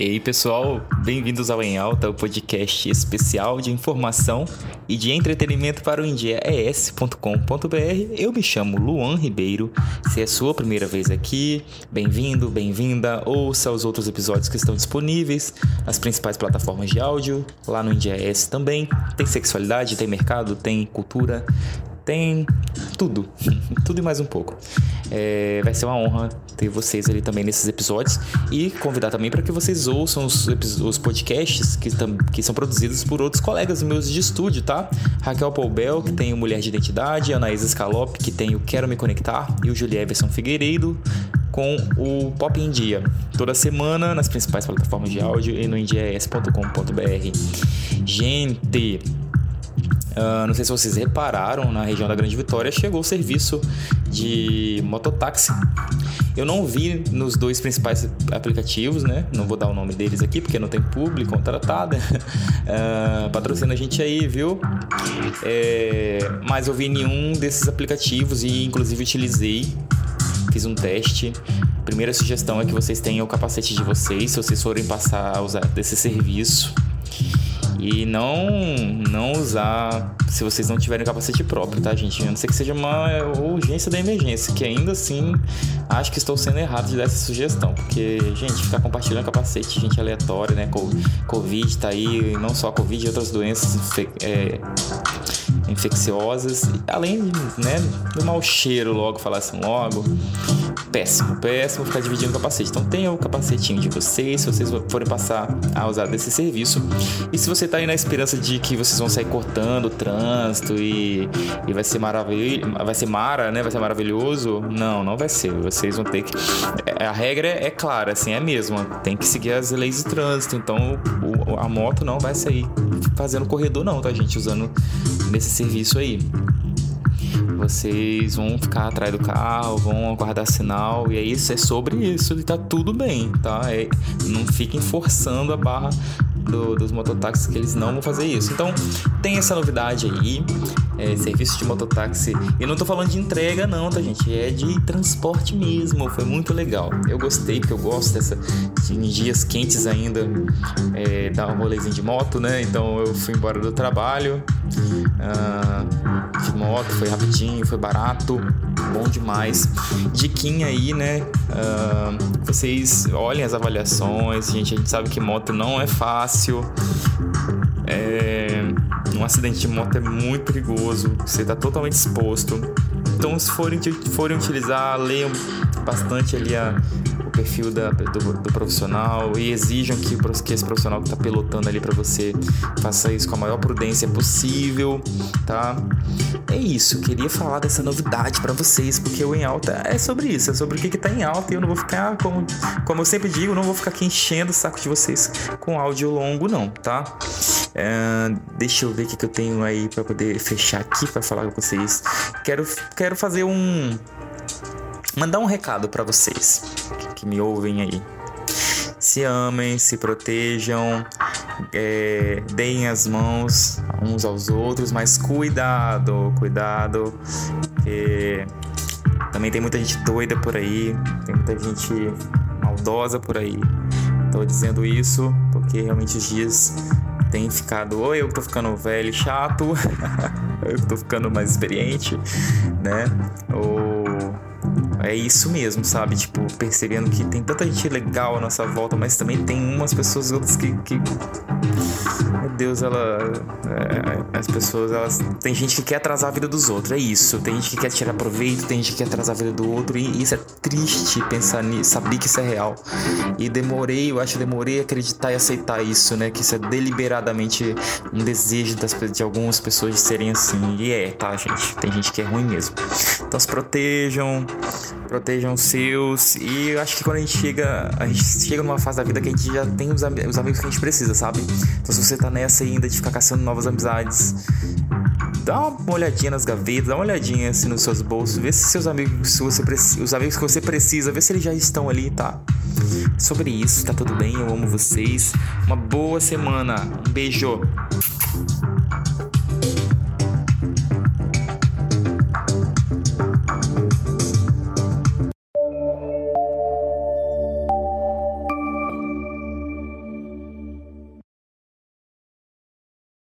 E aí, pessoal, bem-vindos ao Em Alta, o podcast especial de informação e de entretenimento para o indiaes.com.br. Eu me chamo Luan Ribeiro. Se é sua primeira vez aqui, bem-vindo, bem-vinda. Ouça os outros episódios que estão disponíveis nas principais plataformas de áudio, lá no Indiaes também. Tem sexualidade, tem mercado, tem cultura, tem tudo, tudo e mais um pouco. É, vai ser uma honra ter vocês ali também nesses episódios e convidar também para que vocês ouçam os, os podcasts que, que são produzidos por outros colegas meus de estúdio, tá? Raquel Paubel, que tem o Mulher de Identidade, Anaísa Scalop, que tem o Quero Me Conectar, e o Julie Everson Figueiredo, com o Pop em Dia, toda semana nas principais plataformas de áudio e no indies.com.br. Gente, Uh, não sei se vocês repararam, na região da Grande Vitória chegou o serviço de mototáxi. Eu não vi nos dois principais aplicativos, né? Não vou dar o nome deles aqui porque não tem público contratado. Uh, patrocina a gente aí, viu? É, mas eu vi nenhum desses aplicativos e inclusive utilizei. Fiz um teste. Primeira sugestão é que vocês tenham o capacete de vocês, se vocês forem passar a usar desse serviço e não não usar se vocês não tiverem capacete próprio, tá, gente? A não ser que seja uma urgência da emergência, que ainda assim acho que estou sendo errado de dar essa sugestão, porque, gente, ficar compartilhando capacete, gente aleatória, né? Covid tá aí, não só Covid, outras doenças é, infecciosas, além né, do mau cheiro logo, falar assim logo. Péssimo, péssimo ficar dividindo o capacete. Então tenha o capacetinho de vocês, se vocês forem passar a usar desse serviço. E se você tá aí na esperança de que vocês vão sair cortando o trânsito e, e vai ser maravilhoso, vai ser mara, né? Vai ser maravilhoso. Não, não vai ser. Vocês vão ter que. É, a regra é clara, assim, é a mesma. Tem que seguir as leis de trânsito. Então o, a moto não vai sair fazendo corredor, não, tá, gente? Usando nesse serviço aí. Vocês vão ficar atrás do carro, vão aguardar sinal, e aí isso é sobre isso e tá tudo bem, tá? É, não fiquem forçando a barra do, dos mototáxis que eles não vão fazer isso. Então, tem essa novidade aí, é, serviço de mototáxi. E não tô falando de entrega, não, tá, gente? É de transporte mesmo. Foi muito legal. Eu gostei, porque eu gosto dessa. Em dias quentes ainda, é, dar um rolezinho de moto, né? Então, eu fui embora do trabalho. Uh, de moto, foi rapidinho, foi barato, bom demais. Diquinha aí, né? Uh, vocês olhem as avaliações, gente. A gente sabe que moto não é fácil. É, um acidente de moto é muito perigoso, você está totalmente exposto. Então, se forem, forem utilizar, leiam bastante ali a, o perfil da, do, do, profissional e exijam que, que esse profissional que está pilotando ali para você faça isso com a maior prudência possível, tá? É isso, queria falar dessa novidade para vocês, porque o Em Alta é sobre isso, é sobre o que, que tá em alta e eu não vou ficar, como, como eu sempre digo, não vou ficar aqui enchendo o saco de vocês com áudio longo, não, tá? É, deixa eu ver o que, que eu tenho aí para poder fechar aqui para falar com vocês. Quero, quero fazer um mandar um recado para vocês que me ouvem aí. Se amem, se protejam, é, deem as mãos uns aos outros, mas cuidado, cuidado, porque também tem muita gente doida por aí, tem muita gente maldosa por aí. Tô dizendo isso porque realmente os dias têm ficado, ou eu tô ficando velho e chato, eu tô ficando mais experiente, né? Ou é isso mesmo, sabe? Tipo, percebendo que tem tanta gente legal à nossa volta, mas também tem umas pessoas outras que. que... Meu Deus, ela. É, as pessoas, elas. Tem gente que quer atrasar a vida dos outros, é isso. Tem gente que quer tirar proveito, tem gente que quer atrasar a vida do outro, e isso é triste pensar nisso, saber que isso é real. E demorei, eu acho demorei a acreditar e aceitar isso, né? Que isso é deliberadamente um desejo das, de algumas pessoas de serem assim. E é, tá, gente? Tem gente que é ruim mesmo. Então se protejam protejam os seus. E eu acho que quando a gente chega, a gente chega numa fase da vida que a gente já tem os, os amigos que a gente precisa, sabe? Então se você tá nessa ainda de ficar caçando novas amizades, dá uma olhadinha nas gavetas, dá uma olhadinha assim nos seus bolsos, vê se seus amigos, se você os amigos que você precisa, vê se eles já estão ali, tá? Sobre isso, tá tudo bem, eu amo vocês. Uma boa semana. Um beijo.